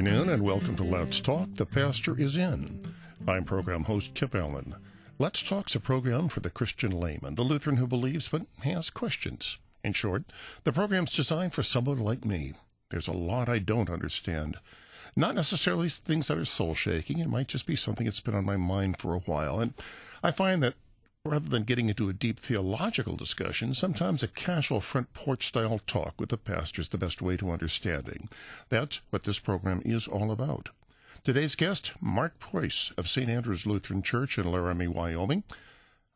afternoon and welcome to Let's Talk. The pastor is in. I'm program host Kip Allen. Let's Talk's a program for the Christian layman, the Lutheran who believes but has questions. In short, the program's designed for someone like me. There's a lot I don't understand. Not necessarily things that are soul shaking. It might just be something that's been on my mind for a while. And I find that rather than getting into a deep theological discussion, sometimes a casual front porch style talk with the pastor is the best way to understanding. That's what this program is all about. Today's guest, Mark Preus of St. Andrew's Lutheran Church in Laramie, Wyoming.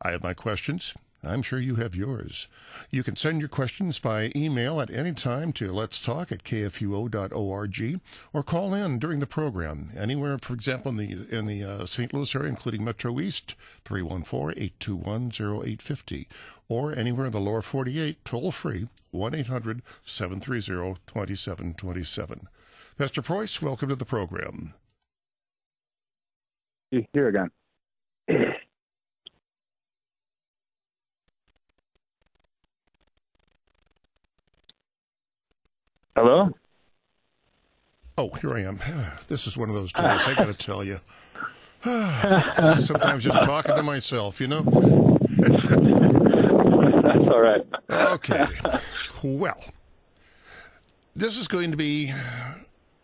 I have my questions. I'm sure you have yours. You can send your questions by email at any time to let's talk at kfuo.org or call in during the program anywhere, for example, in the in the uh, St. Louis area, including Metro East, 314-821-0850, or anywhere in the lower 48, toll free, 1-800-730-2727. Pastor Preus, welcome to the program. Here again. Hello? Oh, here I am. This is one of those days, I got to tell you. Sometimes just talking to myself, you know? That's all right. Okay. Well, this is going to be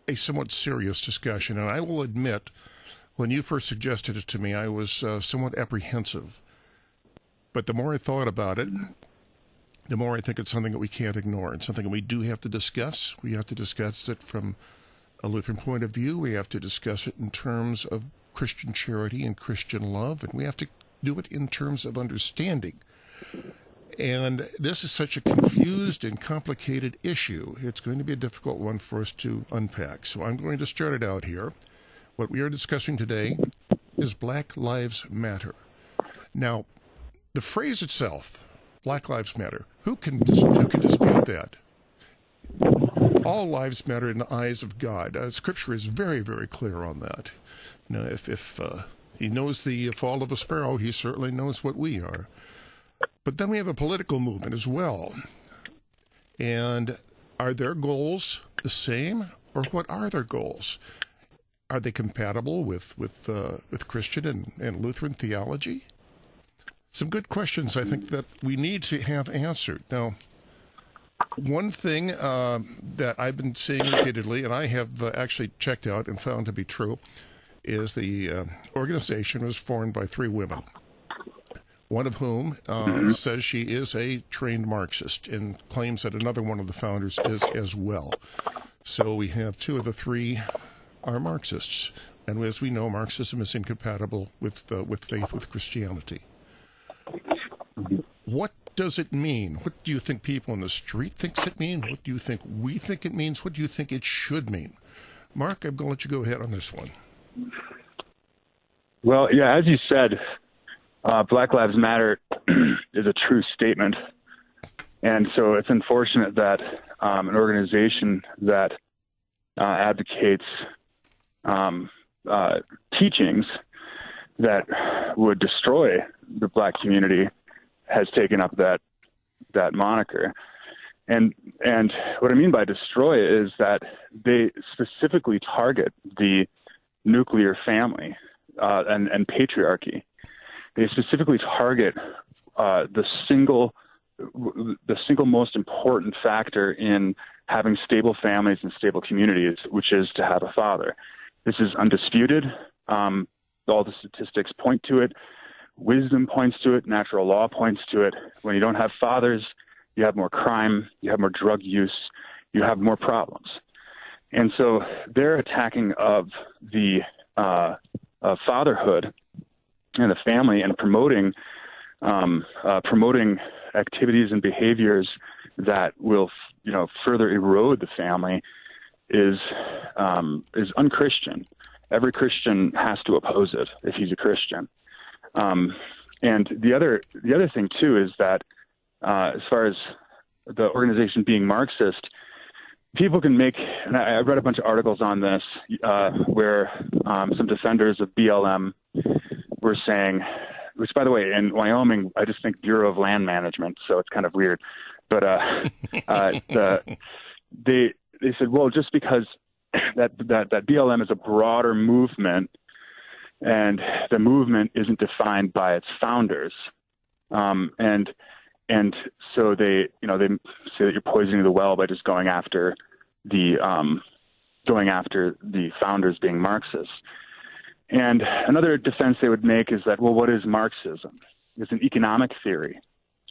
a somewhat serious discussion, and I will admit, when you first suggested it to me, I was uh, somewhat apprehensive. But the more I thought about it, the more I think it's something that we can't ignore. It's something that we do have to discuss. We have to discuss it from a Lutheran point of view. We have to discuss it in terms of Christian charity and Christian love, and we have to do it in terms of understanding. And this is such a confused and complicated issue. It's going to be a difficult one for us to unpack. So I'm going to start it out here. What we are discussing today is Black Lives Matter. Now, the phrase itself, Black Lives Matter, who can, who can dispute that? All lives matter in the eyes of God. Uh, scripture is very, very clear on that. You if, if uh, he knows the fall of a sparrow, he certainly knows what we are. But then we have a political movement as well. And are their goals the same, or what are their goals? Are they compatible with with uh, with Christian and, and Lutheran theology? Some good questions I think that we need to have answered. Now, one thing uh, that I've been seeing repeatedly, and I have uh, actually checked out and found to be true, is the uh, organization was formed by three women. One of whom uh, mm-hmm. says she is a trained Marxist and claims that another one of the founders is as well. So we have two of the three are Marxists, and as we know, Marxism is incompatible with uh, with faith with Christianity. What does it mean? What do you think people in the street thinks it means? What do you think we think it means? What do you think it should mean? Mark, I'm going to let you go ahead on this one. Well, yeah, as you said, uh, Black Lives Matter is a true statement. And so it's unfortunate that um, an organization that uh, advocates um, uh, teachings that would destroy the black community has taken up that that moniker. And and what I mean by destroy is that they specifically target the nuclear family uh, and and patriarchy. They specifically target uh, the single the single most important factor in having stable families and stable communities, which is to have a father. This is undisputed. Um, all the statistics point to it. Wisdom points to it. Natural law points to it. When you don't have fathers, you have more crime, you have more drug use, you have more problems. And so their attacking of the uh, of fatherhood and the family and promoting um, uh, promoting activities and behaviors that will you know further erode the family is um, is unchristian every Christian has to oppose it if he's a Christian. Um, and the other the other thing too is that uh, as far as the organization being Marxist, people can make. And I, I read a bunch of articles on this uh, where um, some defenders of BLM were saying, which by the way, in Wyoming, I just think Bureau of Land Management, so it's kind of weird. But uh, uh, the, they they said, well, just because that that that BLM is a broader movement, and the movement isn't defined by its founders, um, and and so they you know they say that you're poisoning the well by just going after the um, going after the founders being Marxists. And another defense they would make is that well, what is Marxism? It's an economic theory.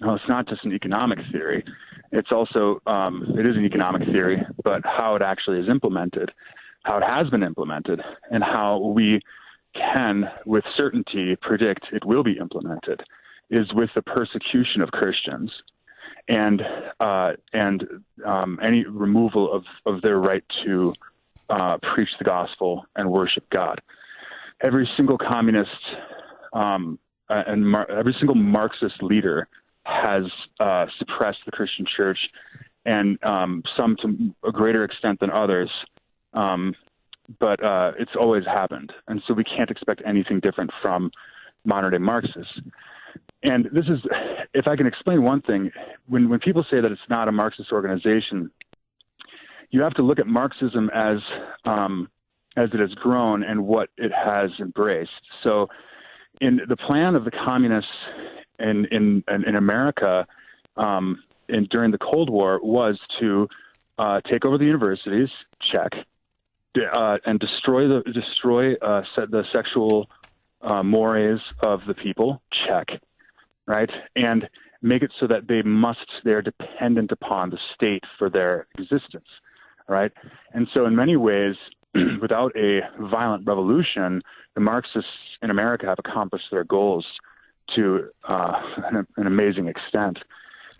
Well, it's not just an economic theory. It's also um, it is an economic theory, but how it actually is implemented, how it has been implemented, and how we can, with certainty, predict it will be implemented, is with the persecution of Christians, and uh, and um, any removal of of their right to uh, preach the gospel and worship God. Every single communist um, and Mar- every single Marxist leader has uh, suppressed the Christian church, and um, some to a greater extent than others. Um, but uh, it's always happened, and so we can't expect anything different from modern day Marxists. And this is, if I can explain one thing, when when people say that it's not a Marxist organization, you have to look at Marxism as um, as it has grown and what it has embraced. So, in the plan of the communists in in in America um, in, during the Cold War was to uh, take over the universities, check, uh, and destroy the destroy uh, the sexual uh, mores of the people, check, right, and make it so that they must they're dependent upon the state for their existence, right, and so in many ways. without a violent revolution, the Marxists in America have accomplished their goals to uh, an, an, amazing extent.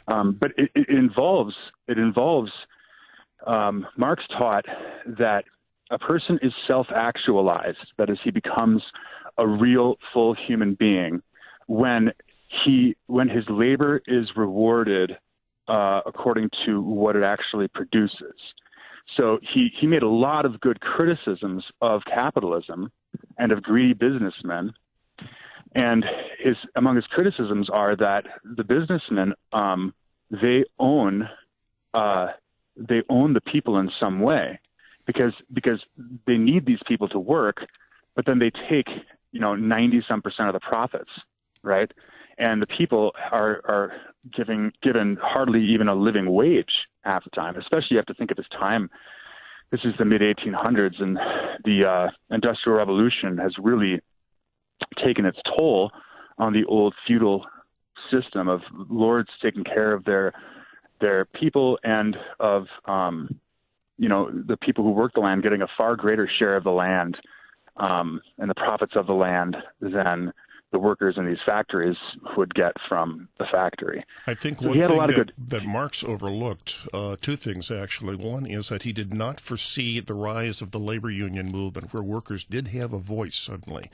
Um, but it, it, involves it involves um, Marx taught that a person is self-actualized. That is, he becomes a real, full human being when he when his labor is rewarded uh, according to what it actually produces. So he, he made a lot of good criticisms of capitalism and of greedy businessmen and his among his criticisms are that the businessmen um, they own uh, they own the people in some way because because they need these people to work, but then they take you know ninety some percent of the profits, right? And the people are are giving given hardly even a living wage half the time. Especially you have to think of this time. This is the mid 1800s, and the uh, Industrial Revolution has really taken its toll on the old feudal system of lords taking care of their their people and of um, you know the people who work the land getting a far greater share of the land um, and the profits of the land than the workers in these factories would get from the factory. I think so one thing that, good... that, Marx overlooked, uh, two things actually. One is that he did not foresee the rise of the labor union movement where workers did have a voice suddenly.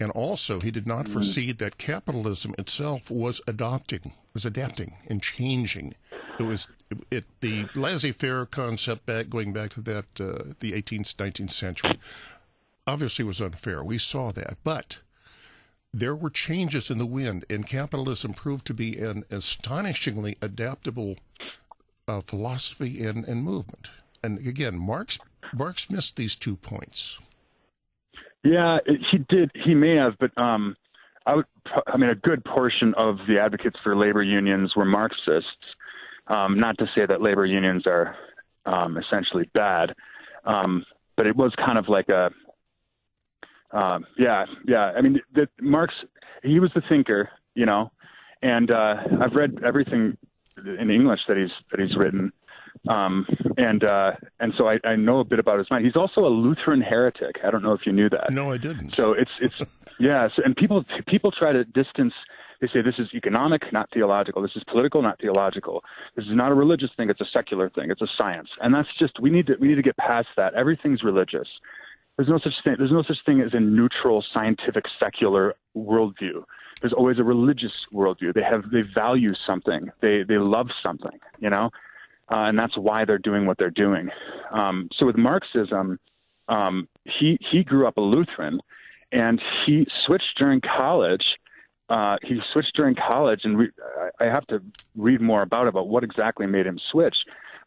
And also, he did not mm foresee that capitalism itself was adopting, was adapting and changing. It was it, it the laissez-faire concept back going back to that uh, the 18th 19th century obviously was unfair. We saw that. But there were changes in the wind, and capitalism proved to be an astonishingly adaptable uh, philosophy and, and movement. And again, Marx Marx missed these two points. Yeah, he did. He may have, but um, I would. I mean, a good portion of the advocates for labor unions were Marxists. Um, not to say that labor unions are um, essentially bad, um, but it was kind of like a um, yeah, yeah. I mean, the, Marx, he was the thinker, you know, and uh, I've read everything in English that he's that he's written, um, and uh, and so I, I know a bit about his mind. He's also a Lutheran heretic. I don't know if you knew that. No, I didn't. So it's it's yeah. So, and people people try to distance. They say this is economic, not theological. This is political, not theological. This is not a religious thing. It's a secular thing. It's a science, and that's just we need to we need to get past that. Everything's religious. There's no such thing. There's no such thing as a neutral, scientific, secular worldview. There's always a religious worldview. They have they value something. They they love something. You know, uh, and that's why they're doing what they're doing. Um, so with Marxism, um, he he grew up a Lutheran, and he switched during college. Uh, he switched during college, and re- I have to read more about it, about what exactly made him switch.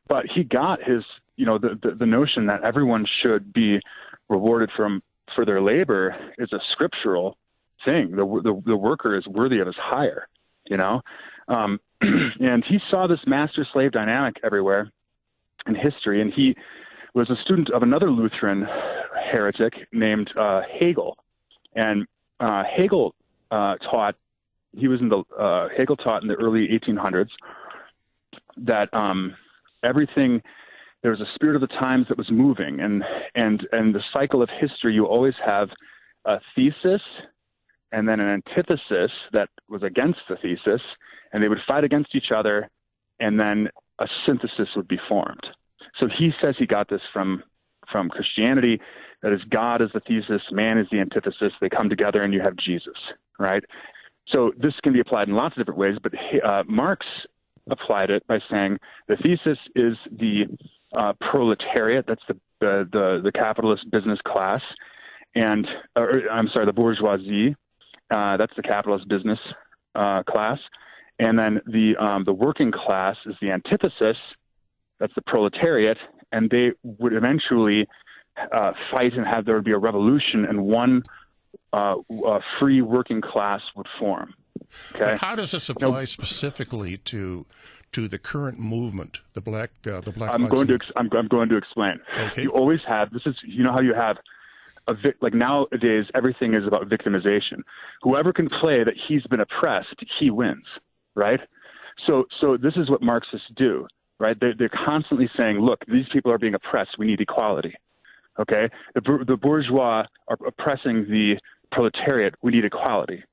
But he got his you know, the, the, the notion that everyone should be rewarded from for their labor is a scriptural thing. The, the, the worker is worthy of his hire, you know? Um, and he saw this master slave dynamic everywhere in history. And he was a student of another Lutheran heretic named uh, Hegel. And uh, Hegel uh, taught, he was in the, uh, Hegel taught in the early 1800s that um, everything, there was a spirit of the times that was moving. And, and, and the cycle of history, you always have a thesis and then an antithesis that was against the thesis, and they would fight against each other, and then a synthesis would be formed. So he says he got this from from Christianity. That is, God is the thesis, man is the antithesis. They come together, and you have Jesus, right? So this can be applied in lots of different ways, but uh, Marx applied it by saying the thesis is the uh, proletariat. That's the, the the the capitalist business class, and or, I'm sorry, the bourgeoisie, uh, that's the capitalist business uh, class, and then the um, the working class is the antithesis. That's the proletariat, and they would eventually uh, fight and have there would be a revolution, and one uh, free working class would form. Okay. How does this apply now, specifically to to the current movement, the black uh, the black? I'm going to ex- I'm, I'm, going to explain. Okay. You always have this is you know how you have a vic- like nowadays everything is about victimization. Whoever can play that he's been oppressed, he wins, right? So so this is what Marxists do, right? They're, they're constantly saying, look, these people are being oppressed. We need equality. Okay, the, the bourgeois are oppressing the proletariat. We need equality.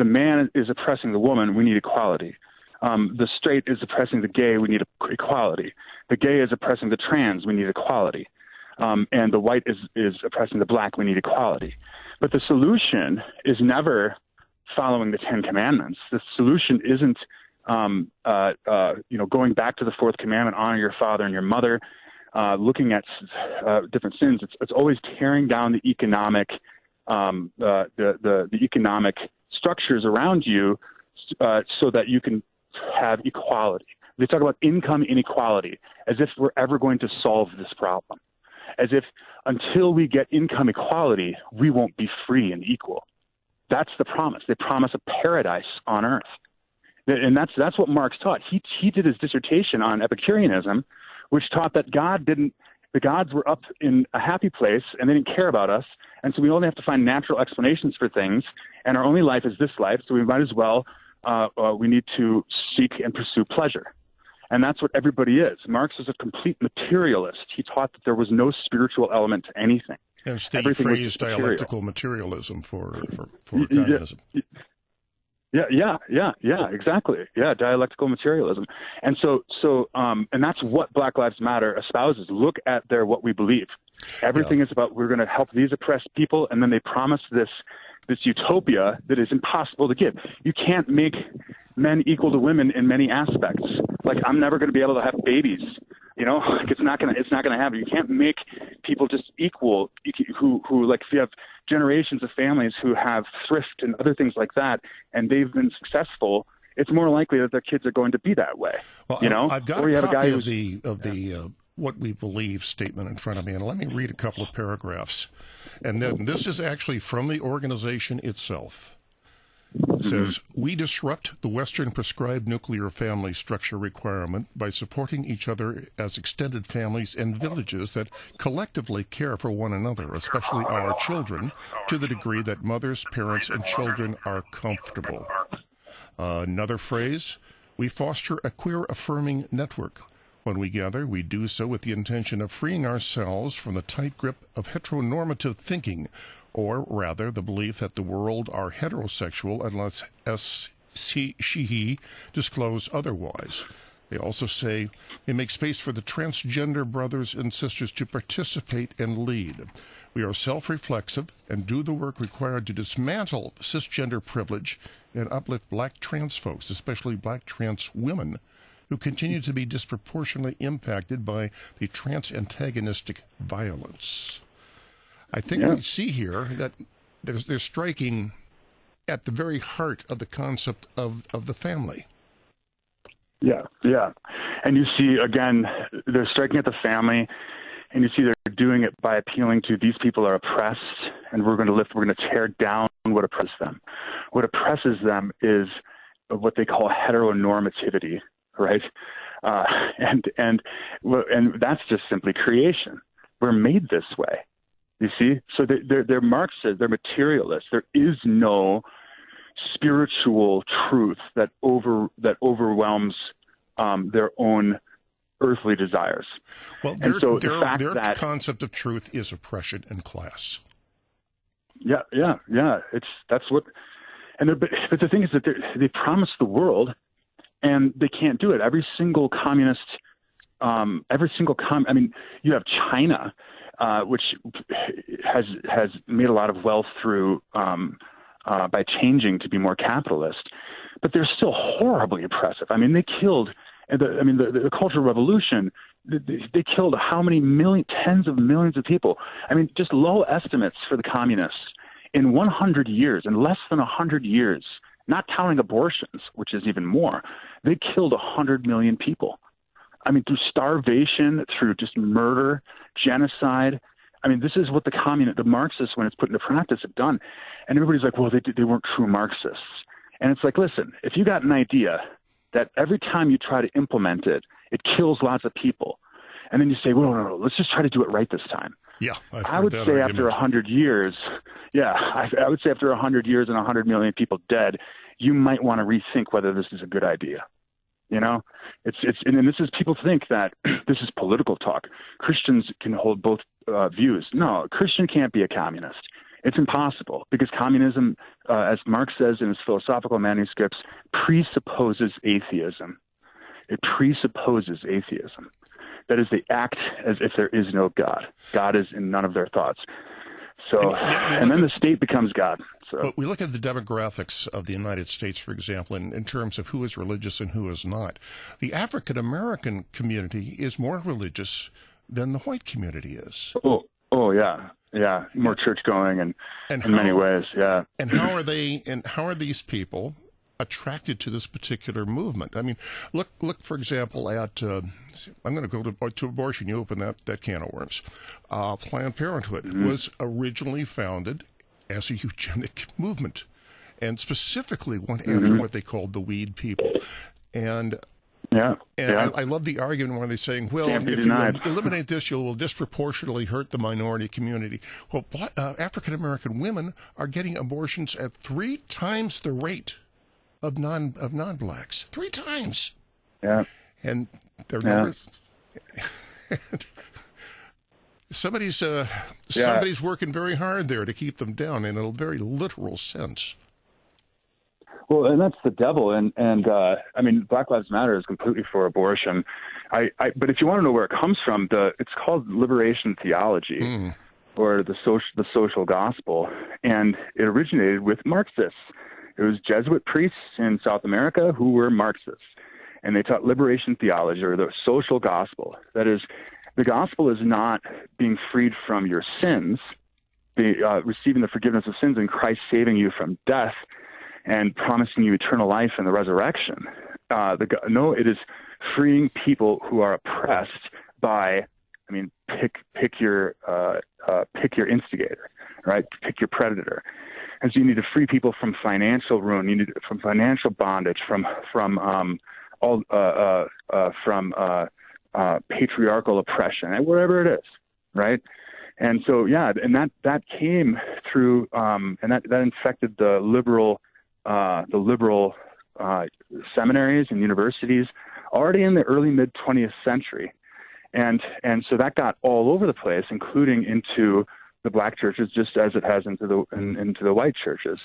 The man is oppressing the woman. We need equality. Um, the straight is oppressing the gay. We need equality. The gay is oppressing the trans. We need equality um, and the white is, is oppressing the black. We need equality. But the solution is never following the Ten Commandments. The solution isn't, um, uh, uh, you know, going back to the fourth commandment, honor your father and your mother, uh, looking at uh, different sins. It's, it's always tearing down the economic, um, the, the, the economic structures around you uh, so that you can have equality. They talk about income inequality as if we're ever going to solve this problem as if until we get income equality, we won't be free and equal. That's the promise. They promise a paradise on earth. And that's, that's what Marx taught. He, he did his dissertation on Epicureanism, which taught that God didn't, the gods were up in a happy place and they didn't care about us. And so we only have to find natural explanations for things. And our only life is this life. So we might as well, uh, uh, we need to seek and pursue pleasure. And that's what everybody is. Marx is a complete materialist. He taught that there was no spiritual element to anything. And the Everything phrase dialectical materialism for, for, for communism. Yeah, yeah, yeah, yeah, yeah, exactly. Yeah, dialectical materialism. And so, so, um, and that's what Black Lives Matter espouses. Look at their what we believe. Everything yeah. is about we're going to help these oppressed people, and then they promise this this utopia that is impossible to give. You can't make men equal to women in many aspects. Like I'm never going to be able to have babies. You know, like it's not gonna it's not gonna happen. You can't make people just equal. Who who like if you have generations of families who have thrift and other things like that, and they've been successful. It's more likely that their kids are going to be that way. Well, you know, I've got or you a have copy a guy of the of yeah. the uh, what we believe statement in front of me, and let me read a couple of paragraphs. And then this is actually from the organization itself. It says, We disrupt the Western prescribed nuclear family structure requirement by supporting each other as extended families and villages that collectively care for one another, especially our children, to the degree that mothers, parents, and children are comfortable. Uh, another phrase, we foster a queer affirming network when we gather, we do so with the intention of freeing ourselves from the tight grip of heteronormative thinking, or rather the belief that the world are heterosexual unless she, he disclose otherwise. They also say they make space for the transgender brothers and sisters to participate and lead. We are self reflexive and do the work required to dismantle cisgender privilege and uplift black trans folks, especially black trans women, who continue to be disproportionately impacted by the trans antagonistic violence. I think yeah. we see here that there's, they're striking at the very heart of the concept of, of the family. Yeah, yeah. and you see again they're striking at the family, and you see they're doing it by appealing to these people are oppressed, and we're going to lift, we're going to tear down what oppresses them. What oppresses them is what they call heteronormativity, right? Uh, and and and that's just simply creation. We're made this way. You see, so they're, they're, they're Marxists, they're materialists. There is no spiritual truth that over that overwhelms um, their own earthly desires. Well, their, so their, the their that, concept of truth is oppression and class. Yeah, yeah, yeah. It's that's what. And but, but the thing is that they promise the world, and they can't do it. Every single communist, um, every single com. I mean, you have China uh, which has has made a lot of wealth through um, uh, by changing to be more capitalist, but they're still horribly oppressive. I mean, they killed. The, I mean, the, the Cultural Revolution. They, they killed how many million, tens of millions of people. I mean, just low estimates for the communists in 100 years, in less than 100 years, not counting abortions, which is even more, they killed 100 million people. I mean, through starvation, through just murder, genocide. I mean, this is what the communist, the Marxists, when it's put into practice, have done. And everybody's like, well, they, they weren't true Marxists. And it's like, listen, if you got an idea that every time you try to implement it, it kills lots of people, and then you say, well, no, no, no let's just try to do it right this time. Yeah, I've i would say after a hundred years, yeah, I, I would say after a hundred years and a hundred million people dead, you might want to rethink whether this is a good idea. You know, it's it's and this is people think that this is political talk. Christians can hold both uh, views. No, a Christian can't be a communist. It's impossible because communism, uh, as Marx says in his philosophical manuscripts, presupposes atheism. It presupposes atheism. That is, they act as if there is no God. God is in none of their thoughts. So, and then the state becomes God. So. But we look at the demographics of the United States, for example, in, in terms of who is religious and who is not. The African American community is more religious than the white community is. Oh, oh yeah, yeah, more church going and, and in how, many ways, yeah. And how are they? And how are these people attracted to this particular movement? I mean, look, look for example at. Uh, I'm going to go to, to abortion. You open that that can of worms. Uh, Planned Parenthood mm-hmm. was originally founded as a eugenic movement, and specifically went after mm-hmm. what they called the weed people. And yeah, and yeah. I, I, love the argument where they're saying, "Well, if denied. you eliminate this, you will disproportionately hurt the minority community." Well, uh, African American women are getting abortions at three times the rate of non of non blacks, three times. Yeah, and their yeah. numbers. somebody's uh, yeah. somebody's working very hard there to keep them down in a very literal sense. Well, and that's the devil, and and uh, I mean, Black Lives Matter is completely for abortion. I, I but if you want to know where it comes from, the it's called liberation theology, mm. or the social the social gospel, and it originated with Marxists. It was Jesuit priests in South America who were Marxists, and they taught liberation theology or the social gospel. That is, the gospel is not being freed from your sins, the, uh, receiving the forgiveness of sins, and Christ saving you from death and promising you eternal life and the resurrection. Uh, the, no, it is freeing people who are oppressed by, I mean, pick pick your uh, uh, pick your instigator, right? Pick your predator. And so you need to free people from financial ruin, you need from financial bondage, from from um, all uh, uh, uh, from uh, patriarchal oppression, wherever it is, right? And so, yeah, and that that came through, um, and that that infected the liberal, uh, the liberal uh, seminaries and universities already in the early mid 20th century, and and so that got all over the place, including into the black churches, just as it has into the in, into the white churches.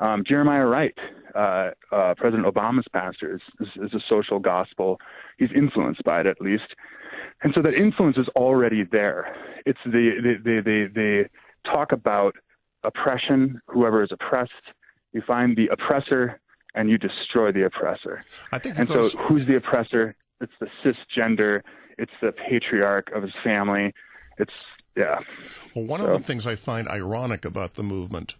Um, Jeremiah Wright, uh, uh, President Obama's pastor, is, is, is, a social gospel. He's influenced by it at least, and so that influence is already there. It's the the the the, the talk about oppression. Whoever is oppressed, you find the oppressor and you destroy the oppressor. I think. And so, who's the oppressor? It's the cisgender. It's the patriarch of his family. It's yeah. Well, one so. of the things I find ironic about the movement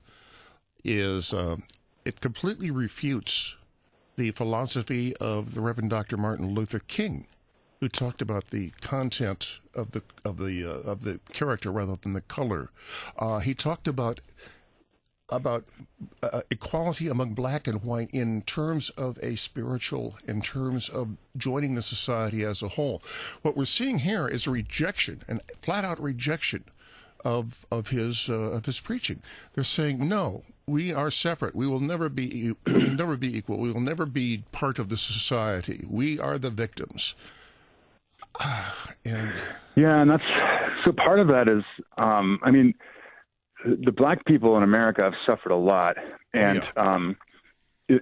is uh, it completely refutes the philosophy of the Reverend Dr. Martin Luther King, who talked about the content of the of the uh, of the character rather than the color. Uh, he talked about about uh, equality among black and white in terms of a spiritual, in terms of joining the society as a whole. What we're seeing here is a rejection, and flat out rejection of of his uh, of his preaching. They're saying no, we are separate. We will never be we will never be equal. We will never be part of the society. We are the victims. and yeah, and that's so part of that is, um, I mean, the black people in America have suffered a lot, and yeah. um,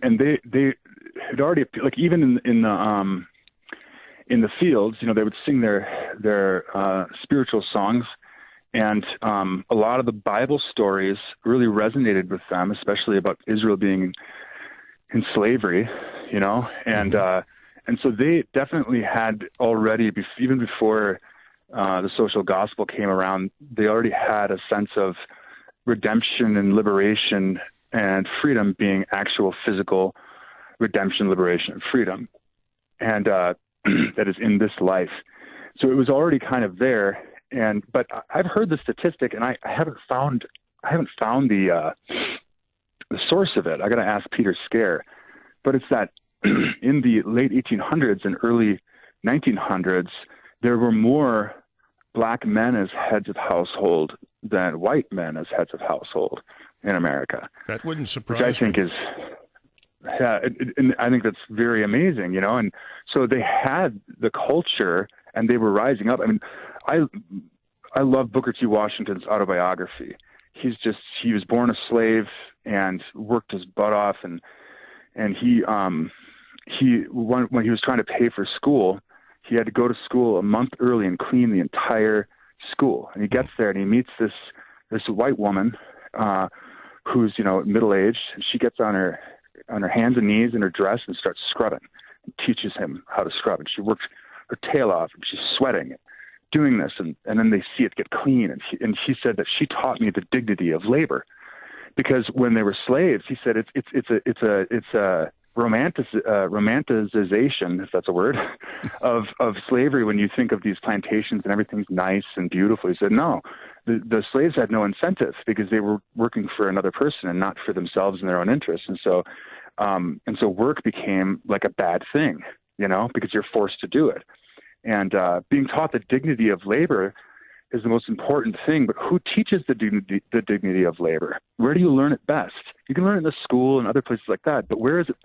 and they they had already like even in in the um in the fields, you know, they would sing their their uh, spiritual songs, and um, a lot of the Bible stories really resonated with them, especially about Israel being in slavery, you know, and mm-hmm. uh, and so they definitely had already, even before uh, the social gospel came around, they already had a sense of redemption and liberation and freedom being actual physical redemption, liberation, and freedom, and uh, that is in this life. So it was already kind of there, and but I've heard the statistic, and I, I haven't found I haven't found the uh, the source of it. I got to ask Peter Scaer, but it's that in the late 1800s and early 1900s, there were more black men as heads of household than white men as heads of household in America. That wouldn't surprise which I think me. is yeah, it, it, and I think that's very amazing, you know. And so they had the culture, and they were rising up. I mean, I I love Booker T. Washington's autobiography. He's just he was born a slave and worked his butt off, and and he um he when, when he was trying to pay for school, he had to go to school a month early and clean the entire school. And he gets there and he meets this this white woman uh, who's you know middle aged. and She gets on her on her hands and knees in her dress and starts scrubbing. And teaches him how to scrub. And she works her tail off and she's sweating doing this. And and then they see it get clean. And she, and she said that she taught me the dignity of labor because when they were slaves, he said it's it's it's a it's a it's a romantic uh, romanticization, if that's a word, of of slavery. When you think of these plantations and everything's nice and beautiful, he said no. The, the slaves had no incentive because they were working for another person and not for themselves and their own interests. And so, um, and so work became like a bad thing, you know, because you're forced to do it. And uh, being taught the dignity of labor is the most important thing, but who teaches the dignity, the dignity of labor? Where do you learn it best? You can learn it in the school and other places like that, but where is it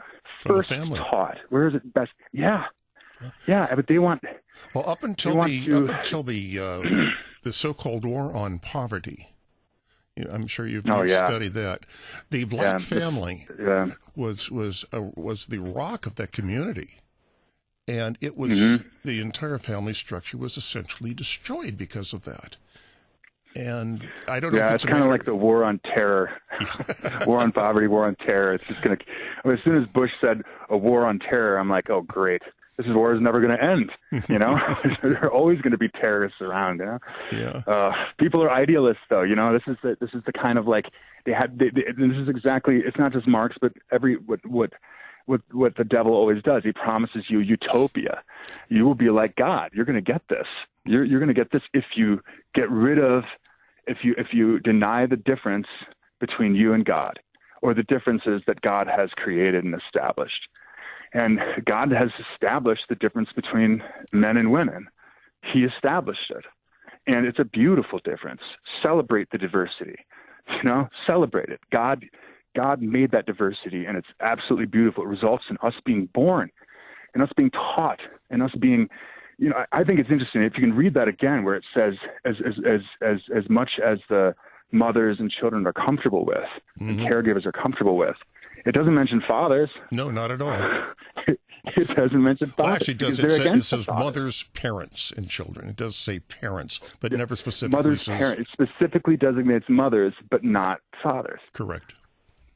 first taught? Where is it best? Yeah, yeah, but they want. Well, up until the to, up until the uh, the so-called war on poverty, you know, I'm sure you've, oh, yeah. studied that. The black yeah, family yeah. was was uh, was the rock of that community and it was mm-hmm. the entire family structure was essentially destroyed because of that. And I don't know. Yeah, it's, it's kind of like the war on terror, war on poverty, war on terror. It's just gonna. I mean, as soon as Bush said a war on terror, I'm like, oh great, this war is never going to end. You know, there are always going to be terrorists around. You know, yeah. Uh, people are idealists, though. You know, this is the this is the kind of like they had. They, they, this is exactly. It's not just Marx, but every what what what what the devil always does. He promises you utopia. You will be like God. You're going to get this. You're you're going to get this if you get rid of if you if you deny the difference between you and God or the differences that God has created and established. And God has established the difference between men and women. He established it. And it's a beautiful difference. Celebrate the diversity. You know, celebrate it. God God made that diversity, and it's absolutely beautiful. It results in us being born, and us being taught, and us being, you know, I, I think it's interesting if you can read that again, where it says, as as as as as much as the mothers and children are comfortable with, mm-hmm. and caregivers are comfortable with. It doesn't mention fathers. No, not at all. it doesn't mention fathers. Well, actually, does it, say, it says mothers, parents, and children. It does say parents, but never specifically mothers, says... parents. It specifically designates mothers, but not fathers. Correct.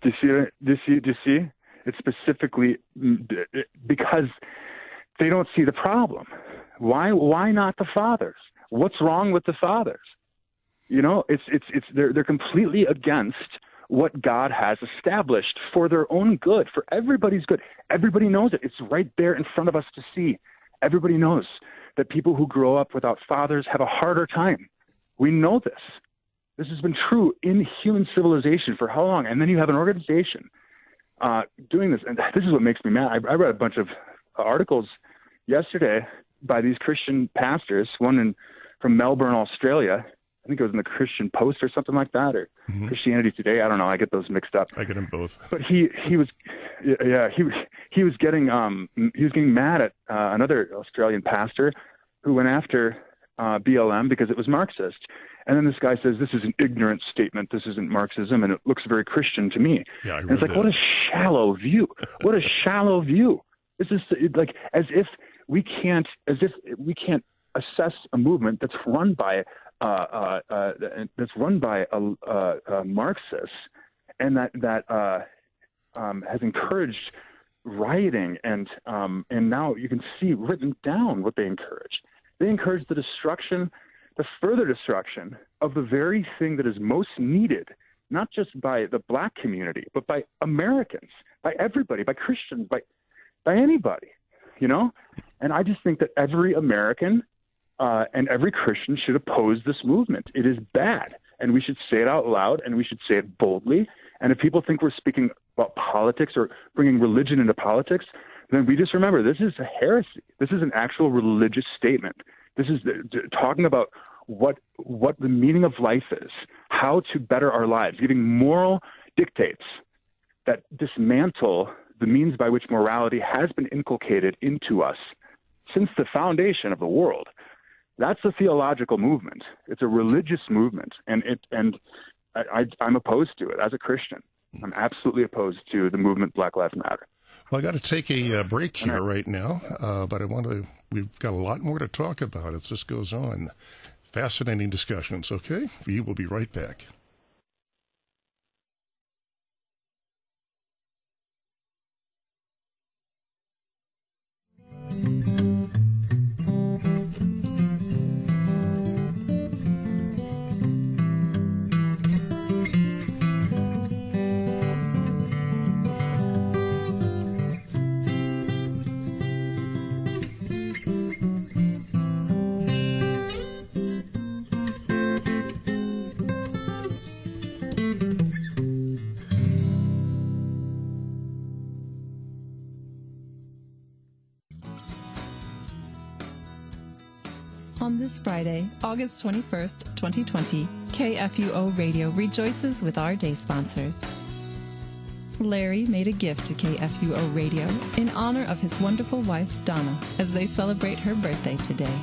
Do you see? Do you see? Do you see? It's specifically mm, because they don't see the problem. Why? Why not the fathers? What's wrong with the fathers? You know, it's it's it's they're they're completely against what God has established for their own good, for everybody's good. Everybody knows it. It's right there in front of us to see. Everybody knows that people who grow up without fathers have a harder time. We know this. This has been true in human civilization for how long? And then you have an organization uh, doing this, and this is what makes me mad. I, I read a bunch of articles yesterday by these Christian pastors, one in from Melbourne, Australia, I think it was in the Christian Post or something like that, or mm-hmm. Christianity Today. I don't know. I get those mixed up. I get them both. But he he was yeah he he was getting um he was getting mad at uh, another Australian pastor who went after uh, BLM because it was Marxist. And then this guy says this is an ignorant statement. This isn't Marxism, and it looks very Christian to me. Yeah, it's like that. what a shallow view. what a shallow view. This is like as if we can't as if we can't assess a movement that's run by uh, uh, uh, that's run by a, a, a Marxist, and that that uh, um, has encouraged rioting, and um, and now you can see written down what they encourage. They encourage the destruction, the further destruction of the very thing that is most needed, not just by the black community, but by Americans, by everybody, by Christians, by by anybody, you know. And I just think that every American uh, and every Christian should oppose this movement. It is bad, and we should say it out loud, and we should say it boldly. And if people think we're speaking about politics or bringing religion into politics, then we just remember this is a heresy. This is an actual religious statement. This is the, talking about what what the meaning of life is, how to better our lives, giving moral dictates that dismantle the means by which morality has been inculcated into us since the foundation of the world. That's a theological movement. It's a religious movement, and it and I, I, I'm opposed to it as a Christian. Hmm. I'm absolutely opposed to the movement Black Lives Matter. Well, I got to take a uh, break here right now, uh, but I want to. We've got a lot more to talk about as this goes on. Fascinating discussions. Okay, we will be right back. This Friday, August 21st, 2020, KFUO Radio rejoices with our day sponsors. Larry made a gift to KFUO Radio in honor of his wonderful wife, Donna, as they celebrate her birthday today.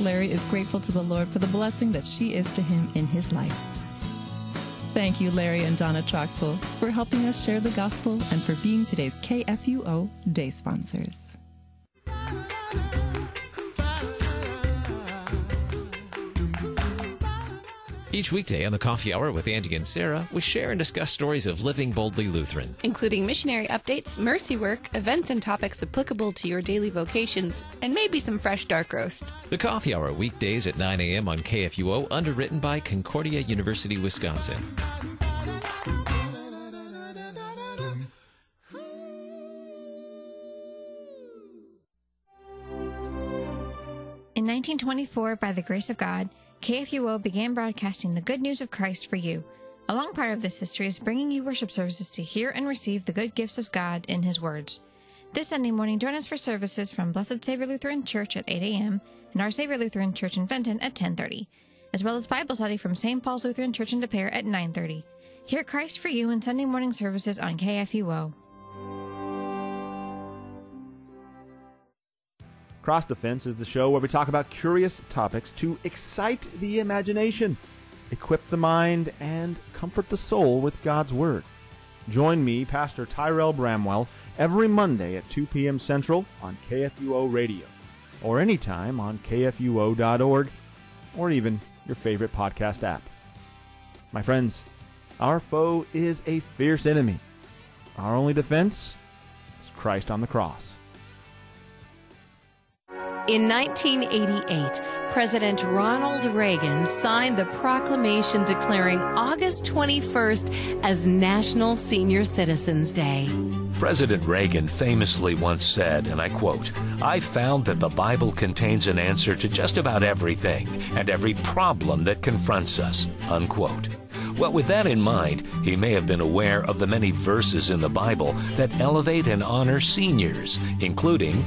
Larry is grateful to the Lord for the blessing that she is to him in his life. Thank you, Larry and Donna Troxel, for helping us share the gospel and for being today's KFUO day sponsors. Each weekday on the Coffee Hour with Andy and Sarah, we share and discuss stories of living boldly Lutheran, including missionary updates, mercy work, events and topics applicable to your daily vocations, and maybe some fresh dark roast. The Coffee Hour weekdays at 9 a.m. on KFUO, underwritten by Concordia University, Wisconsin. In 1924, by the grace of God, KFUO began broadcasting the good news of Christ for you. A long part of this history is bringing you worship services to hear and receive the good gifts of God in His words. This Sunday morning, join us for services from Blessed Savior Lutheran Church at 8 a.m. and Our Savior Lutheran Church in Fenton at 10:30, as well as Bible study from St. Paul's Lutheran Church in De Pere at 9:30. Hear Christ for you in Sunday morning services on KFUO. Cross Defense is the show where we talk about curious topics to excite the imagination, equip the mind, and comfort the soul with God's Word. Join me, Pastor Tyrel Bramwell, every Monday at 2 p.m. Central on KFUO Radio, or anytime on KFUO.org, or even your favorite podcast app. My friends, our foe is a fierce enemy. Our only defense is Christ on the cross. In 1988, President Ronald Reagan signed the proclamation declaring August 21st as National Senior Citizens Day. President Reagan famously once said, and I quote, I found that the Bible contains an answer to just about everything and every problem that confronts us, unquote. Well, with that in mind, he may have been aware of the many verses in the Bible that elevate and honor seniors, including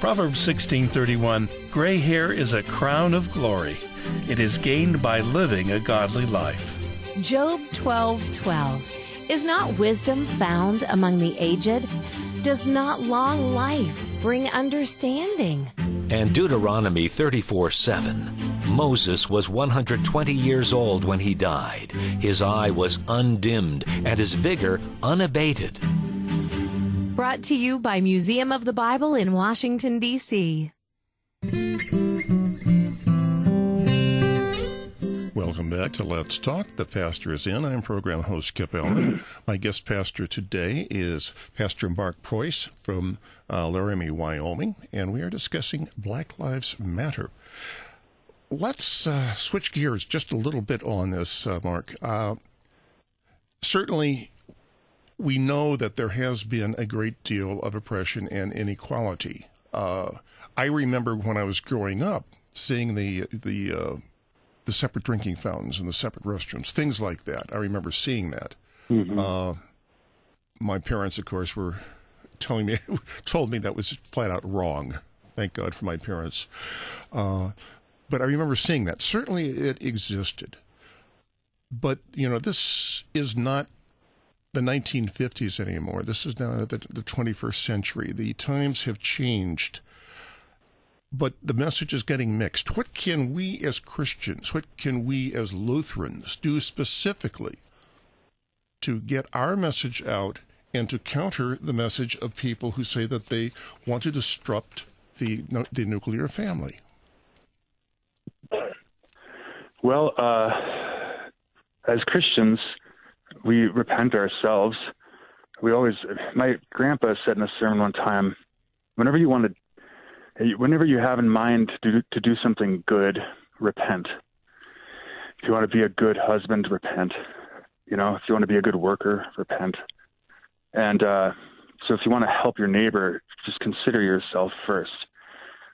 Proverbs 16:31 Gray hair is a crown of glory. It is gained by living a godly life. Job 12:12 Is not wisdom found among the aged? Does not long life bring understanding? And Deuteronomy 34 7. Moses was 120 years old when he died. His eye was undimmed and his vigor unabated. Brought to you by Museum of the Bible in Washington, D.C. Welcome back to Let's Talk. The pastor is in. I'm program host Kip Allen. My guest pastor today is Pastor Mark Preus from uh, Laramie, Wyoming, and we are discussing Black Lives Matter. Let's uh, switch gears just a little bit on this, uh, Mark. Uh, certainly, we know that there has been a great deal of oppression and inequality. Uh, I remember when I was growing up seeing the the uh, the separate drinking fountains and the separate restrooms, things like that. I remember seeing that. Mm-hmm. Uh, my parents, of course, were telling me told me that was flat out wrong. Thank God for my parents. Uh, but I remember seeing that. Certainly, it existed. But you know, this is not the 1950s anymore. This is now the, the 21st century. The times have changed but the message is getting mixed. What can we as Christians, what can we as Lutherans do specifically to get our message out and to counter the message of people who say that they want to disrupt the the nuclear family? Well, uh, as Christians, we repent ourselves. We always, my grandpa said in a sermon one time, whenever you want to whenever you have in mind to do, to do something good, repent. If you want to be a good husband, repent. You know, if you want to be a good worker, repent. And uh, so, if you want to help your neighbor, just consider yourself first.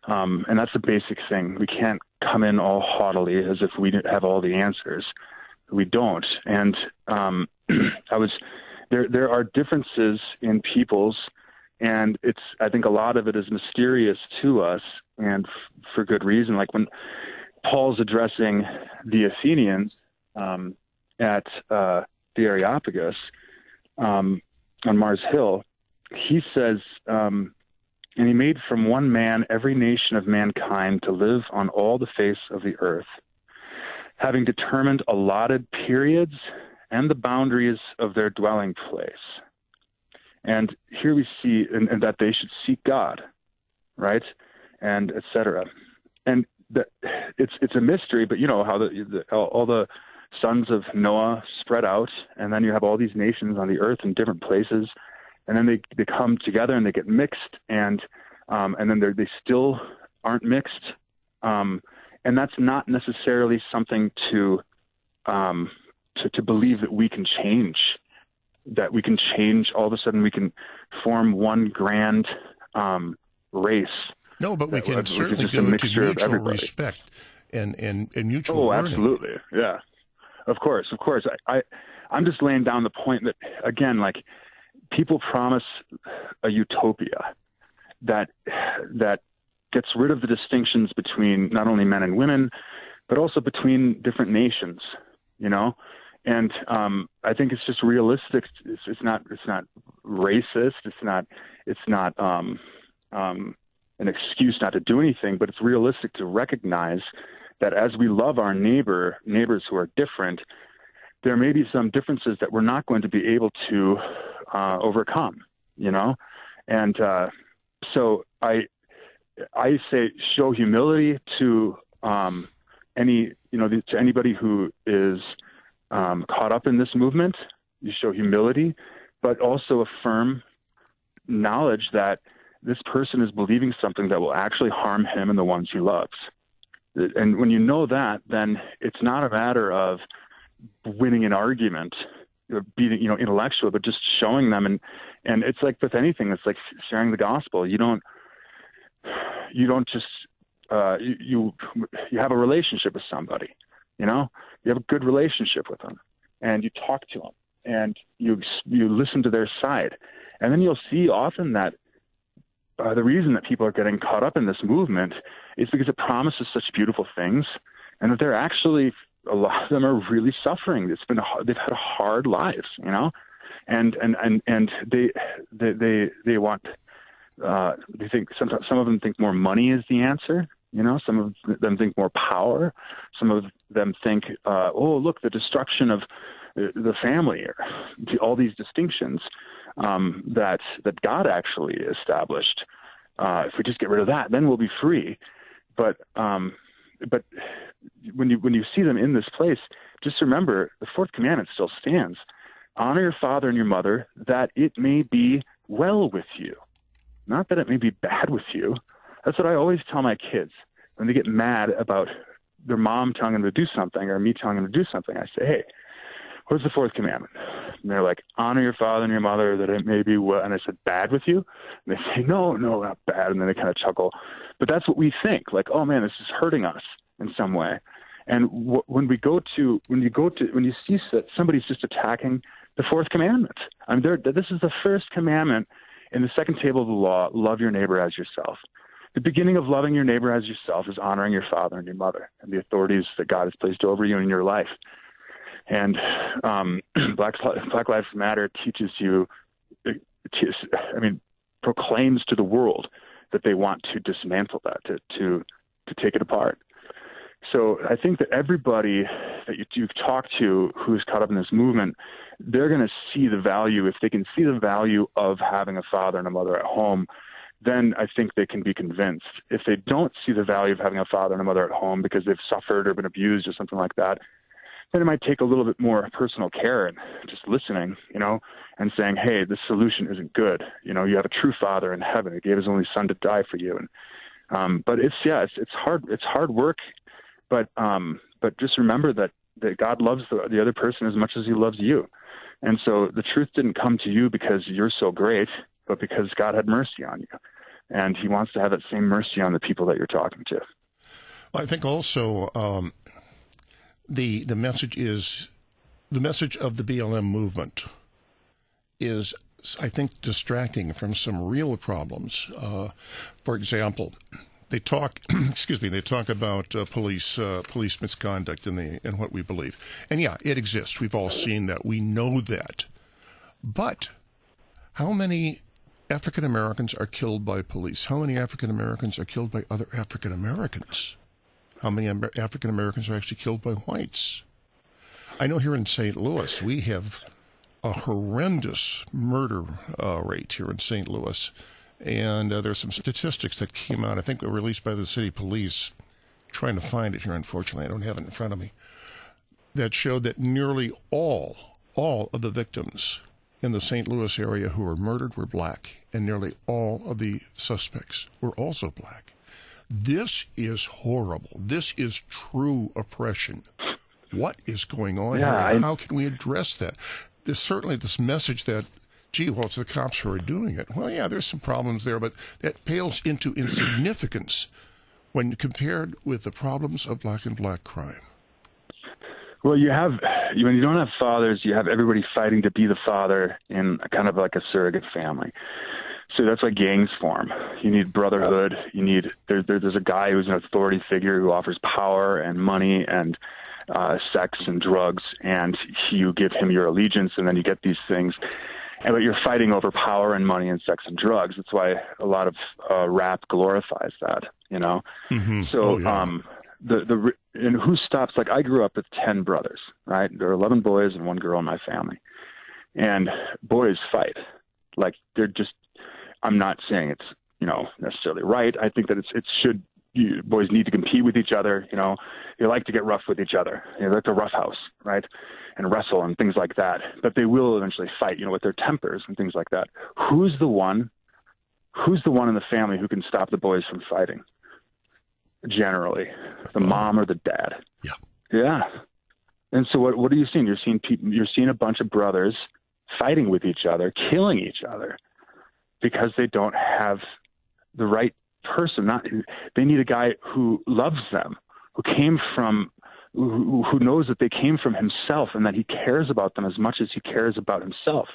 Um, and that's the basic thing. We can't come in all haughtily as if we have all the answers. We don't. And um, I was there. There are differences in people's and it's I think a lot of it is mysterious to us, and f- for good reason. Like when Paul's addressing the Athenians um, at uh, the Areopagus um, on Mars Hill, he says, um, "And he made from one man every nation of mankind to live on all the face of the earth, having determined allotted periods." And the boundaries of their dwelling place and here we see and, and that they should seek God, right, and etc. And that it's it's a mystery, but you know how the, the all, the sons of Noah spread out, and then you have all these nations on the earth in different places, and then they they come together and they get mixed, and um, and then they they still aren't mixed, um, and that's not necessarily something to um, to, to believe that we can change that we can change. All of a sudden, we can form one grand um, race. No, but we can that, certainly go to mutual respect and and and mutual. Oh, learning. absolutely, yeah. Of course, of course. I, I I'm just laying down the point that again, like people promise a utopia that that gets rid of the distinctions between not only men and women, but also between different nations. You know, and um, I think it's just realistic. It's, it's, not it's not racist. It's not it's not um, um, an excuse not to do anything. But it's realistic to recognize that as we love our neighbor neighbors who are different, there may be some differences that we're not going to be able to uh, overcome. You know, and uh, so I I say show humility to um, any you know to anybody who is um, caught up in this movement. You show humility, but also affirm knowledge that this person is believing something that will actually harm him and the ones he loves. And when you know that, then it's not a matter of winning an argument. be you know intellectual, but just showing them and and it's like with anything, it's like sharing the gospel. You don't you don't just uh, you you have a relationship with somebody, you know, you have a good relationship with them, and you talk to them, and you you listen to their side, and then you'll see often that uh, the reason that people are getting caught up in this movement is because it promises such beautiful things, and that they're actually a lot of them are really suffering. It's been they've had hard lives, you know, and and and and they they they, they want uh, they think sometimes some of them think more money is the answer. You know, some of them think more power. Some of them think, uh, oh, look, the destruction of the family, or all these distinctions um, that that God actually established. Uh, if we just get rid of that, then we'll be free. But um, but when you when you see them in this place, just remember the fourth commandment still stands: honor your father and your mother, that it may be well with you, not that it may be bad with you. That's what I always tell my kids when they get mad about their mom telling them to do something or me telling them to do something. I say, hey, what's the fourth commandment? And they're like, honor your father and your mother that it may be well. And I said, bad with you? And they say, no, no, not bad. And then they kind of chuckle. But that's what we think. Like, oh man, this is hurting us in some way. And w- when we go to, when you go to, when you see that somebody's just attacking the fourth commandment, I mean, this is the first commandment in the second table of the law: love your neighbor as yourself. The beginning of loving your neighbor as yourself is honoring your father and your mother and the authorities that God has placed over you in your life. And um, Black Black Lives Matter teaches you, I mean, proclaims to the world that they want to dismantle that, to to to take it apart. So I think that everybody that you, you talk to who's caught up in this movement, they're going to see the value if they can see the value of having a father and a mother at home. Then I think they can be convinced. If they don't see the value of having a father and a mother at home because they've suffered or been abused or something like that, then it might take a little bit more personal care and just listening, you know, and saying, "Hey, this solution isn't good. You know, you have a true Father in heaven who gave His only Son to die for you." And um, but it's yeah, it's, it's hard. It's hard work, but um, but just remember that that God loves the, the other person as much as He loves you. And so the truth didn't come to you because you're so great, but because God had mercy on you, and He wants to have that same mercy on the people that you're talking to. Well, I think also um, the the message is the message of the BLM movement is, I think, distracting from some real problems. Uh, for example, they talk, excuse me, they talk about uh, police uh, police misconduct and the in what we believe, and yeah, it exists. We've all seen that. We know that, but how many African Americans are killed by police? How many African Americans are killed by other African Americans? how many African Americans are actually killed by whites. I know here in St. Louis we have a horrendous murder uh, rate here in St. Louis, and uh, there's some statistics that came out. I think were released by the city police. I'm trying to find it here, unfortunately, I don't have it in front of me. That showed that nearly all all of the victims in the St. Louis area who were murdered were black, and nearly all of the suspects were also black. This is horrible. This is true oppression. What is going on yeah, here? I... How can we address that? There's certainly this message that, gee, well, it's the cops who are doing it. Well, yeah, there's some problems there, but that pales into insignificance when compared with the problems of black and black crime. Well, you have when you don't have fathers, you have everybody fighting to be the father in kind of like a surrogate family. So that's why gangs form. You need brotherhood. You need there, there, there's a guy who's an authority figure who offers power and money and uh, sex and drugs, and you give him your allegiance, and then you get these things. And but you're fighting over power and money and sex and drugs. That's why a lot of uh, rap glorifies that. You know. Mm-hmm. So oh, yeah. um, the the and who stops? Like I grew up with ten brothers. Right, there are eleven boys and one girl in my family, and boys fight. Like they're just I'm not saying it's you know necessarily right. I think that it's it should you, boys need to compete with each other. You know, they like to get rough with each other. You know, like the rough house, right? And wrestle and things like that. But they will eventually fight. You know, with their tempers and things like that. Who's the one? Who's the one in the family who can stop the boys from fighting? Generally, the mom or the dad. Yeah. Yeah. And so what what are you seeing? You're seeing people. You're seeing a bunch of brothers fighting with each other, killing each other because they don't have the right person. Not they need a guy who loves them, who came from who, who knows that they came from himself and that he cares about them as much as he cares about himself.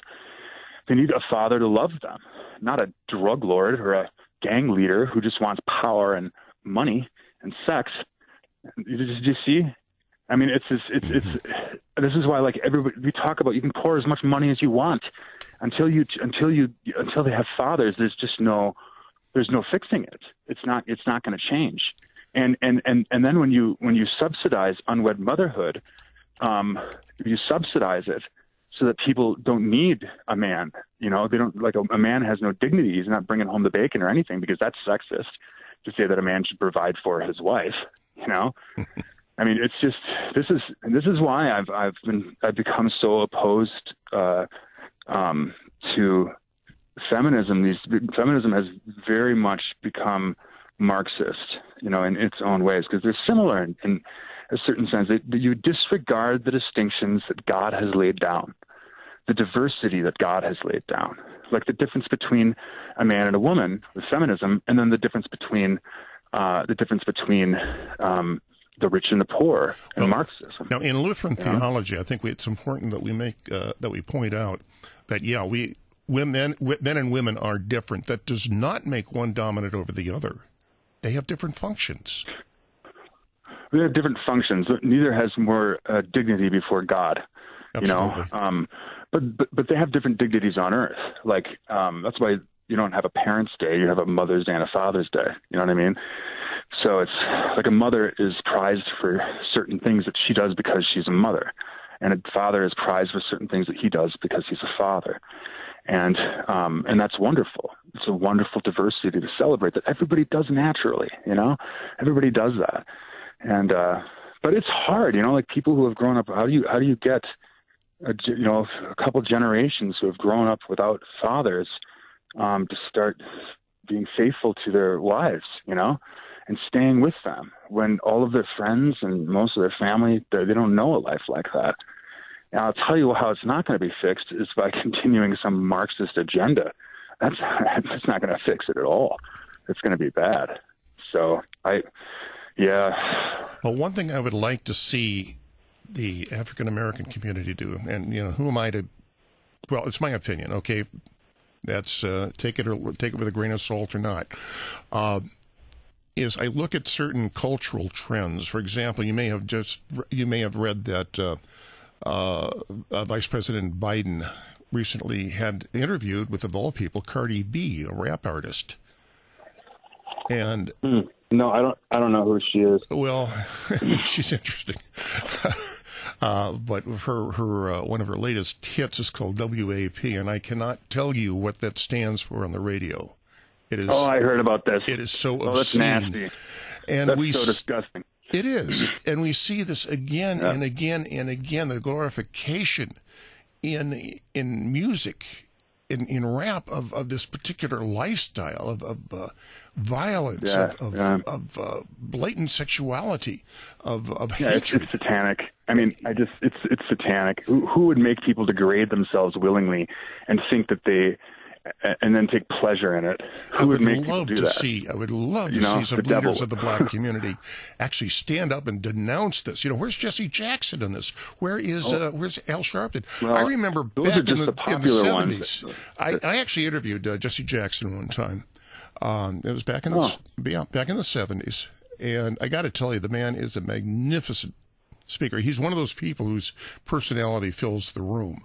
They need a father to love them, not a drug lord or a gang leader who just wants power and money and sex. You, you see? I mean, it's it's it's, it's this is why like everybody we talk about you can pour as much money as you want until you until you until they have fathers. There's just no there's no fixing it. It's not it's not going to change. And and and and then when you when you subsidize unwed motherhood, um, you subsidize it so that people don't need a man. You know, they don't like a, a man has no dignity. He's not bringing home the bacon or anything because that's sexist to say that a man should provide for his wife. You know. I mean, it's just this is this is why I've I've been I've become so opposed uh, um, to feminism. These feminism has very much become Marxist, you know, in its own ways because they're similar in, in a certain sense. That you disregard the distinctions that God has laid down, the diversity that God has laid down, like the difference between a man and a woman with feminism, and then the difference between uh, the difference between um, the rich and the poor and well, Marxism. Now, in Lutheran theology, I think we, it's important that we make uh, that we point out that yeah, we women men and women are different. That does not make one dominant over the other. They have different functions. They have different functions. Neither has more uh, dignity before God. Absolutely. You know, um, but, but but they have different dignities on earth. Like um, that's why you don't have a Parents' Day. You have a Mother's Day and a Father's Day. You know what I mean? So it's like a mother is prized for certain things that she does because she's a mother, and a father is prized for certain things that he does because he's a father. And um, and that's wonderful. It's a wonderful diversity to celebrate that everybody does naturally. You know, everybody does that. And uh, but it's hard. You know, like people who have grown up. How do you how do you get a, you know a couple generations who have grown up without fathers um, to start being faithful to their wives? You know and staying with them when all of their friends and most of their family they, they don't know a life like that. And I'll tell you how it's not going to be fixed is by continuing some Marxist agenda. That's that's not going to fix it at all. It's going to be bad. So I, yeah. Well, one thing I would like to see the African American community do, and you know, who am I to? Well, it's my opinion. Okay, that's uh, take it or take it with a grain of salt or not. Uh, is I look at certain cultural trends. For example, you may have just you may have read that uh, uh, uh, Vice President Biden recently had interviewed with of all people Cardi B, a rap artist, and. Mm. No, I don't. I don't know who she is. Well, she's interesting. Uh, but her her uh, one of her latest hits is called WAP, and I cannot tell you what that stands for on the radio. It is. Oh, I heard about this. It is so oh, obscene. That's nasty. And that's we so disgusting. It is, and we see this again yeah. and again and again. The glorification in in music, in in rap of, of this particular lifestyle of of uh, violence, yeah, of of, yeah. of uh, blatant sexuality, of of yeah, hatred. It's, it's satanic. I mean, I just it's it's satanic. Who, who would make people degrade themselves willingly and think that they and then take pleasure in it. Who I would, make love do to that? see. I would love You to know, see some the devil. leaders of the black community actually stand up and denounce this. You know, where's Jesse Jackson in this? Where is uh, where's Al Sharpton? Well, I remember back in the, the in the seventies. I, I actually interviewed uh, Jesse Jackson one time. Um, it was back in the Oh. yeah, back in the seventies, and I got to tell you, the man is a magnificent speaker. He's one of those people whose personality fills the room.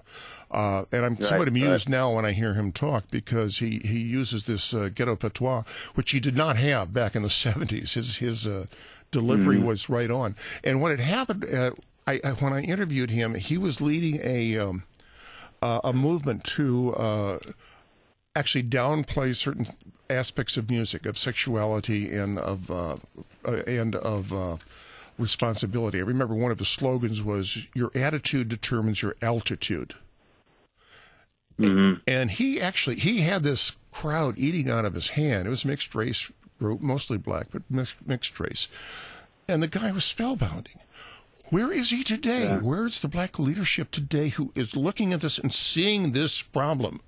Uh, and I'm somewhat Right, amused now when I hear him talk because he, he uses this uh, ghetto patois, which he did not have back in the 70s. His, his uh, delivery Mm. was right on. And when it happened, uh, I, when I interviewed him, he was leading a, um, uh, a movement to uh, actually downplay certain aspects of music, of sexuality, and of uh, uh, and of uh, responsibility. I remember one of the slogans was "Your attitude determines your altitude." Mhm. And he actually he had this crowd eating out of his hand. It was a mixed race group, mostly black, but mixed, mixed race. And the guy was spellbounding. Where is he today? Yeah. Where's the black leadership today who is looking at this and seeing this problem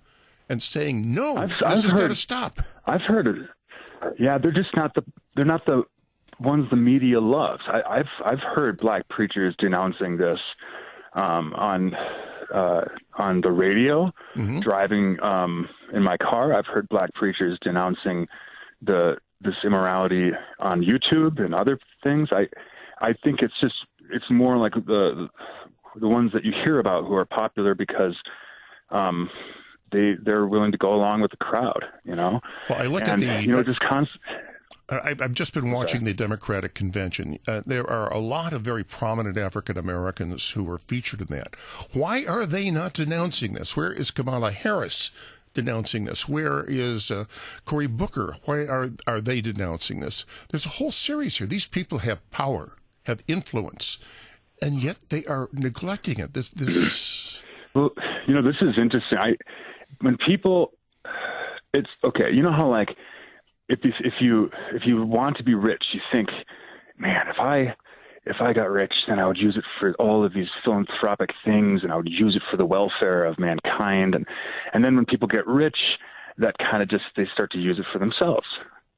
and saying, no, I've- this I've has got heard- to stop? I've heard it. Yeah, they're just not the they're not the ones the media loves. I, I've I've heard black preachers denouncing this um, on uh, on the radio, driving um, in my car. I've heard black preachers denouncing the this immorality on YouTube and other things. I I think it's just it's more like the the ones that you hear about who are popular because um, they they're willing to go along with the crowd, you know. Well, I look and, at the you know just constant. I, I've just been watching the Democratic convention. Uh, there are a lot of very prominent African Americans who are featured in that. Why are they not denouncing this? Where is Kamala Harris denouncing this? Where is uh, Cory Booker? Why are are they denouncing this? There's a whole series here. These people have power, have influence, and yet they are neglecting it. This this. Well, you know, this is interesting. I when people, it's okay. You know how like if you, if you if you want to be rich, you think, man, if I if I got rich, then I would use it for all of these philanthropic things, and I would use it for the welfare of mankind. And and then when people get rich, that kind of just they start to use it for themselves.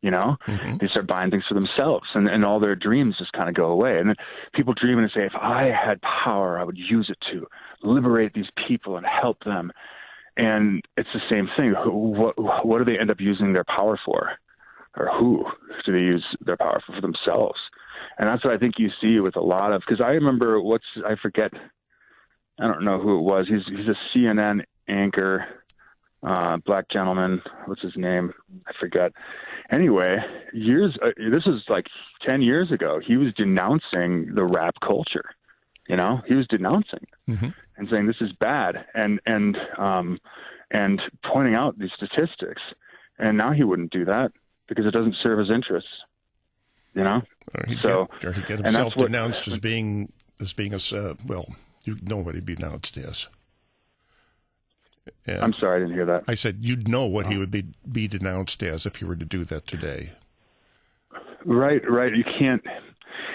You know, mm-hmm. they start buying things for themselves, and and all their dreams just kind of go away. And then people dream and say, if I had power, I would use it to liberate these people and help them. And it's the same thing. What what do they end up using their power for? Or who do they use their power for, for themselves? And that's what I think you see with a lot of. Because I remember what's I forget, I don't know who it was. He's he's a CNN anchor, uh, black gentleman. What's his name? I forget. Anyway, years uh, this was like ten years ago. He was denouncing the rap culture. You know, he was denouncing it and saying this is bad, and and um, and pointing out these statistics. And now he wouldn't do that because it doesn't serve his interests. You know. Or he'd So get, or he'd get and himself what- denounced as being as being a uh, well, you know what he'd be denounced as. Yeah. I'm sorry, I didn't hear that. I said you'd know what he would be be denounced as if he were to do that today. Right, right. You can't,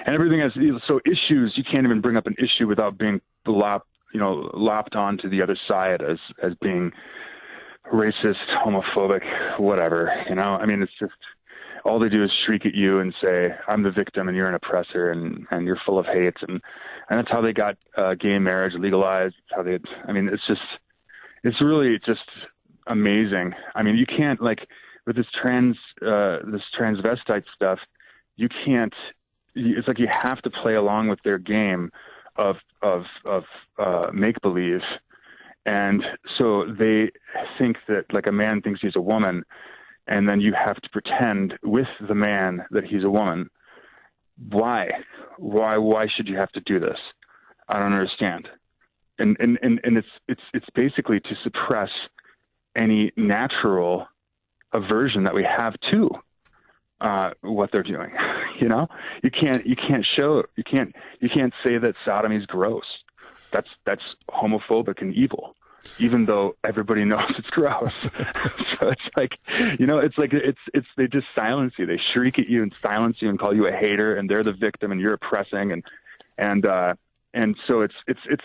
and everything has so issues. You can't even bring up an issue without being lop, you know, lopped onto the other side as as being racist, homophobic, whatever. You know, I mean, it's just all they do is shriek at you and say, "I'm the victim and you're an oppressor and and you're full of hate," and and that's how they got uh, gay marriage legalized. It's how they, I mean, it's just, it's really just amazing. I mean, you can't like with this trans uh, this transvestite stuff, you can't. It's like you have to play along with their game of of of uh, make believe, and so they think that like a man thinks he's a woman, and then you have to pretend with the man that he's a woman. Why? Why? Why should you have to do this? I don't understand. And and and, and it's it's it's basically to suppress any natural aversion that we have to uh, what they're doing. you know, you can't you can't show you can't you can't say that sodomy's gross. That's that's homophobic and evil, even though everybody knows it's gross. so it's like, you know, it's like it's it's they just silence you. They shriek at you and silence you and call you a hater, and they're the victim, and you're oppressing, and and uh, and so it's it's it's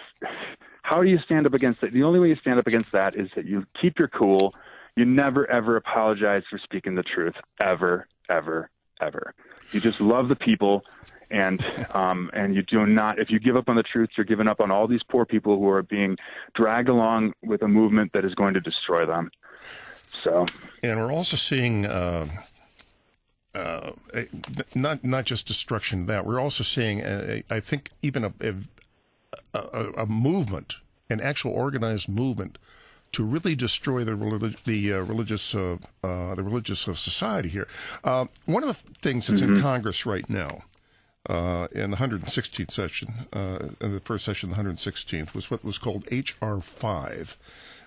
how do you stand up against it? The only way you stand up against that is that you keep your cool. You never ever apologize for speaking the truth, ever, ever, ever. You just love the people, and um, and you do not. If you give up on the truth, you're giving up on all these poor people who are being dragged along with a movement that is going to destroy them. So, And we're also seeing uh, uh, not not just destruction of that. We're also seeing, I think, even a, a, a movement, an actual organized movement, to really destroy the relig- the uh, religious uh, uh, the religious uh, society here. Uh, one of the things that's in Congress right now. Uh, in the 116th session, uh, in the first session, the 116th, was what was called H.R. 5,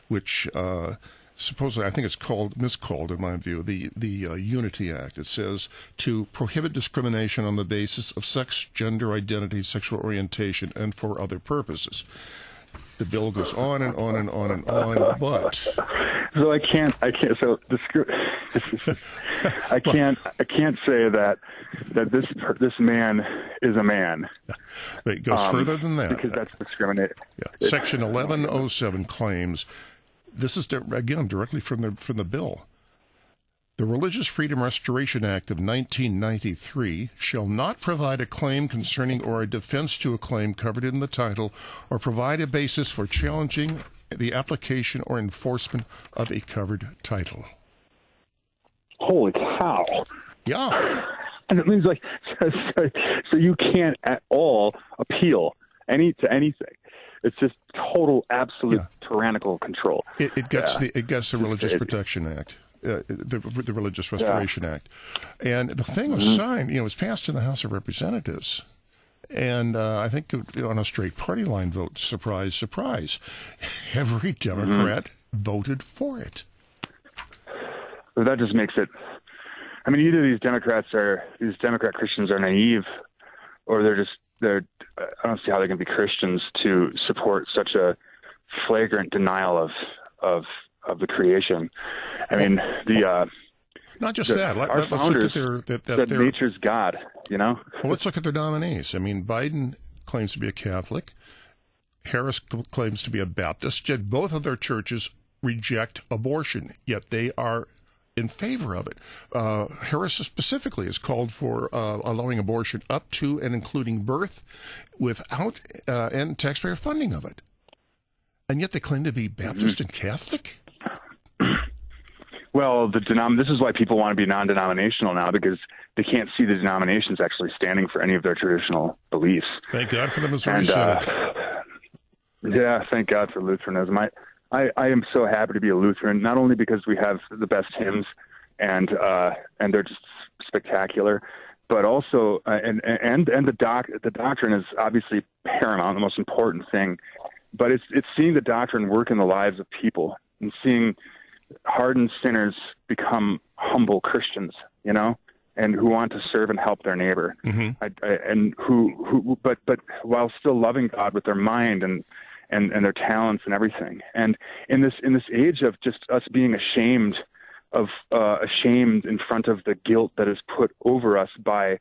which uh, supposedly, I think it's called miscalled in my view, the the uh, Unity Act. It says to prohibit discrimination on the basis of sex, gender identity, sexual orientation, and for other purposes. The bill goes on and on and on and on, but so I can't. I can't. So the script. I can't. I can't say that that this this man is a man. But it goes Um, further than that. because that's discriminate. Yeah. Section 1107 claims this is di- again directly from the from the bill. The Religious Freedom Restoration Act of 1993 shall not provide a claim concerning or a defense to a claim covered in the title or provide a basis for challenging the application or enforcement of a covered title. Holy cow! Yeah. And it means like so, so, so you can't at all appeal any to anything. It's just total, absolute tyrannical control. It, it gets Yeah. the it gets the Religious It- Protection Act, uh, the the Religious Restoration Act, and the thing was signed. You know, it was passed in the House of Representatives, and uh, I think you know, on a straight party line vote. Surprise, surprise, every Democrat voted for it. That just makes it. I mean, either these Democrats are these Democrat Christians are naive, or they're just they're. I don't see how they can be Christians to support such a flagrant denial of of of the creation. I mean, the uh, Not just the- that. Let, us look at their that, that said their, nature's God. You know, Well, let's look at their nominees. I mean, Biden claims to be a Catholic. Harris claims to be a Baptist. Yet both of their churches reject abortion, yet they are in favor of it. Uh, Harris specifically has called for uh, allowing abortion up to and including birth without uh, and taxpayer funding of it. And yet they claim to be Baptist and Catholic? Well, the denom- this is why people want to be non-denominational now because they can't see the denominations actually standing for any of their traditional beliefs. Thank God for the Missouri And, uh, Yeah, thank God for Lutheranism. I, I, I am so happy to be a Lutheran, not only because we have the best hymns and uh, and they're just spectacular, but also uh, and and and the doc the doctrine is obviously paramount, the most important thing. But it's it's seeing the doctrine work in the lives of people and seeing hardened sinners become humble Christians, you know, and who want to serve and help their neighbor, Mm-hmm. I, I, and who, who, but, but while still loving God with their mind and, and, and their talents and everything. And in this, in this age of just us being ashamed of, uh, ashamed in front of the guilt that is put over us by,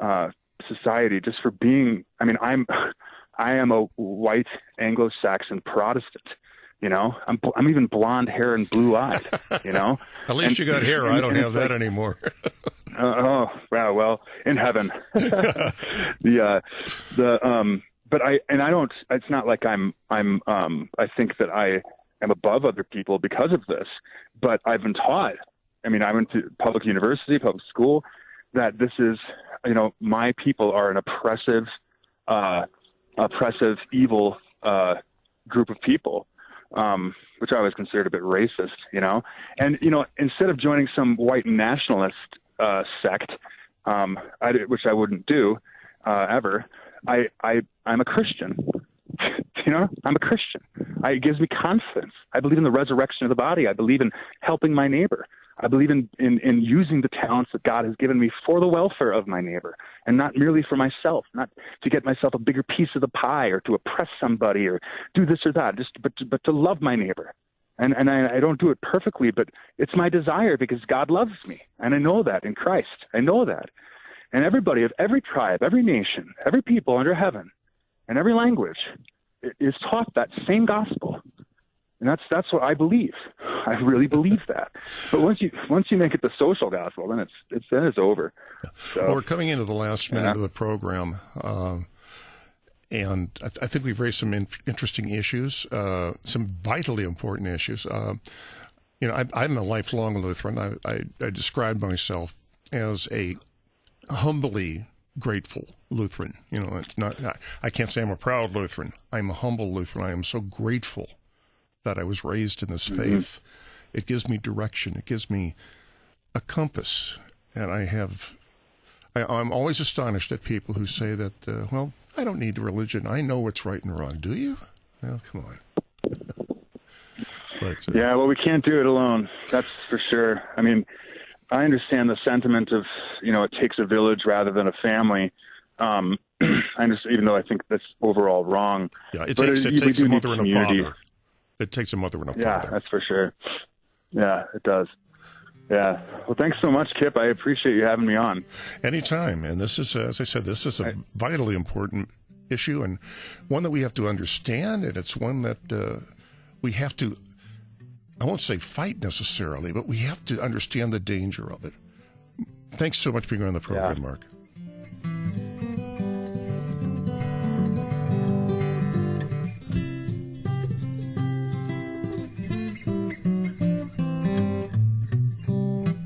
uh, society just for being, I mean, I'm, I am a white Anglo-Saxon Protestant. You know, I'm I'm even blonde hair and blue eyed. You know, At least And- you got hair. I don't have that like- anymore. uh, oh, wow. Well, in heaven. the uh, the um, but I and I don't. It's not like I'm I'm um. I think that I am above other people because of this. But I've been taught. I mean, I went to public university, public school. That this is, you know, my people are an oppressive, uh, oppressive, evil uh, group of people um, which I always considered a bit racist, you know. And you know, instead of joining some white nationalist uh, sect, um, I, which I wouldn't do uh, ever, I, I I'm a Christian. you know, I'm a Christian. I, it gives me confidence. I believe in the resurrection of the body. I believe in helping my neighbor. I believe in, in, in using the talents that God has given me for the welfare of my neighbor and not merely for myself, not to get myself a bigger piece of the pie or to oppress somebody or do this or that, just but to, but to love my neighbor. And and I, I don't do it perfectly, but it's my desire because God loves me, and I know that in Christ. I know that, and everybody of every tribe, every nation, every people under heaven, and every language is taught that same gospel. And that's that's what I believe. I really believe that. But once you once you make it the social gospel, then it's it's then it's over. So Well, we're coming into the last minute Yeah. of the program, um, and I, th- I think we've raised some in- interesting issues, uh, some vitally important issues. Uh, you know, I, I'm a lifelong Lutheran. I, I, I describe myself as a humbly grateful Lutheran. You know, it's not. I, I can't say I'm a proud Lutheran. I'm a humble Lutheran. I am so grateful that I was raised in this faith. It gives me direction. It gives me a compass, and I have. I, I'm always astonished at people who say that. Uh, well, I don't need religion. I know what's right and wrong. Do you? Well, come on. but uh, Yeah, well, we can't do it alone. That's for sure. I mean, I understand the sentiment of, you know, it takes a village rather than a family. Um, I understand, even though I think that's overall wrong. Yeah, it But takes, it- takes a mother and a father. It takes a mother and a Yeah, father. that's for sure. Yeah, it does. Yeah. Well, thanks so much, Kip. I appreciate you having me on. Anytime. And this is, as I said, this is a vitally important issue and one that we have to understand. And it's one that uh, we have to, I won't say fight necessarily, but we have to understand the danger of it. Thanks so much for being on the program, Mark.